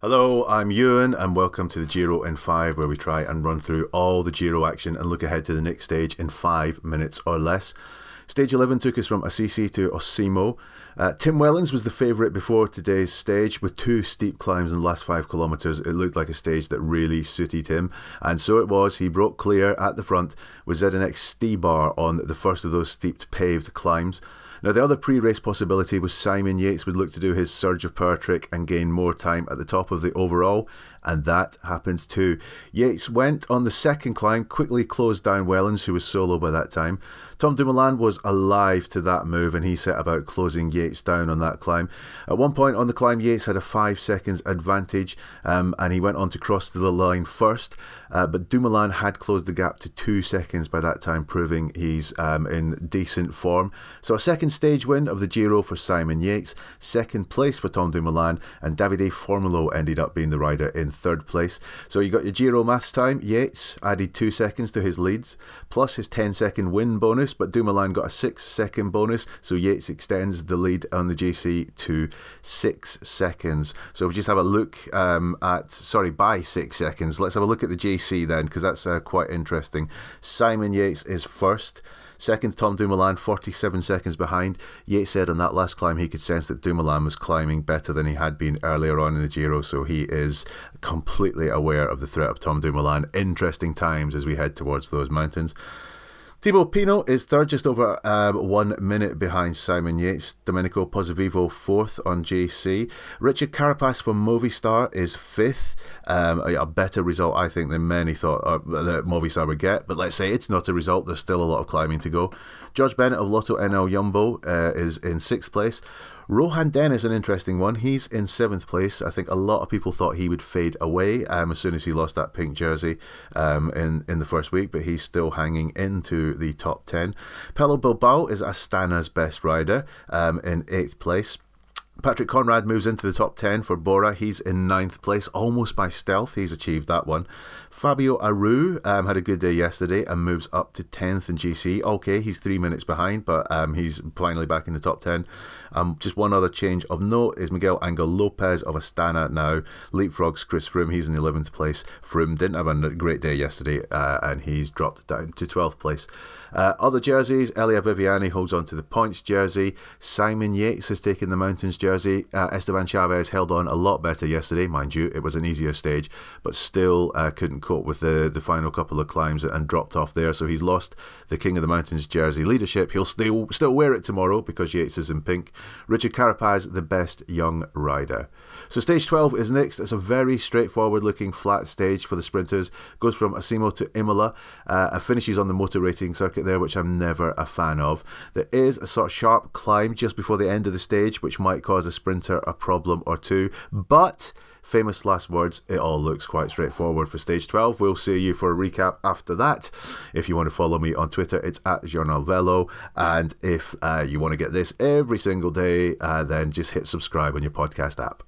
Hello, I'm Ewan, and welcome to the Giro in 5, where we try and run through all the Giro action and look ahead to the next stage in 5 minutes or less. Stage 11 took us from Assisi to Osimo. Uh, Tim Wellens was the favourite before today's stage. With two steep climbs in the last five kilometres, it looked like a stage that really suited him. And so it was. He broke clear at the front with Zdenek Stybar on the first of those steep paved climbs. Now, the other pre race possibility was Simon Yates would look to do his surge of power trick and gain more time at the top of the overall, and that happened too. Yates went on the second climb, quickly closed down Wellens, who was solo by that time. Tom Dumoulin was alive to that move and he set about closing Yates down on that climb. At one point on the climb, Yates had a five seconds advantage um, and he went on to cross to the line first. Uh, but Dumoulin had closed the gap to two seconds by that time, proving he's um, in decent form. So a second stage win of the Giro for Simon Yates, second place for Tom Dumoulin, and Davide Formolo ended up being the rider in third place. So you got your Giro maths time. Yates added two seconds to his leads, plus his 10 second win bonus, but Dumoulin got a six second bonus. So Yates extends the lead on the GC to six seconds. So we just have a look um, at, sorry, by six seconds. Let's have a look at the GC then, because that's uh, quite interesting. Simon Yates is first. Second, Tom Dumoulin, 47 seconds behind. Yates said on that last climb he could sense that Dumoulin was climbing better than he had been earlier on in the Giro, so he is completely aware of the threat of Tom Dumoulin. Interesting times as we head towards those mountains. Thibaut Pinot is third, just over um, one minute behind Simon Yates. Domenico Pozzovivo fourth on GC. Richard Carapaz from Movistar is fifth. Um, a, a, better result, I think, than many thought uh, that Movistar would get. But let's say it's not a result. There's still a lot of climbing to go. George Bennett of Lotto NL Jumbo uh, is in sixth place. Rohan Dennis is an interesting one. He's in seventh place. I think a lot of people thought he would fade away um, as soon as he lost that pink jersey um, in, in the first week, but he's still hanging into the top 10. Pello Bilbao is Astana's best rider um, in eighth place. Patrick Konrad moves into the top 10 for Bora. He's in ninth place, almost by stealth. He's achieved that one. Fabio Aru um, had a good day yesterday and moves up to 10th in GC. Okay, he's three minutes behind, but um, he's finally back in the top 10. Um, just one other change of note is Miguel Angel Lopez of Astana now leapfrogs Chris Froome. He's in 11th place. Froome didn't have a great day yesterday uh, and he's dropped down to 12th place. Uh, other jerseys, Elia Viviani holds on to the points jersey. Simon Yates has taken the mountains jersey. Uh, Esteban Chavez held on a lot better yesterday, mind you. It was an easier stage, but still uh, couldn't cope with the, the final couple of climbs and dropped off there. So he's lost the King of the Mountains jersey leadership. He'll still still wear it tomorrow because Yates is in pink. Richard Carapaz, the best young rider. So stage 12 is next. It's a very straightforward looking flat stage for the sprinters. Goes from Osimo to Imola. Uh, finishes on the motor racing circuit there, which I'm never a fan of. There is a sort of sharp climb just before the end of the stage, which might cause a sprinter a problem or two. But famous last words, it all looks quite straightforward for stage 12. We'll see you for a recap after that. If you want to follow me on Twitter, it's at Journal Velo. And if uh, you want to get this every single day, uh, then just hit subscribe on your podcast app.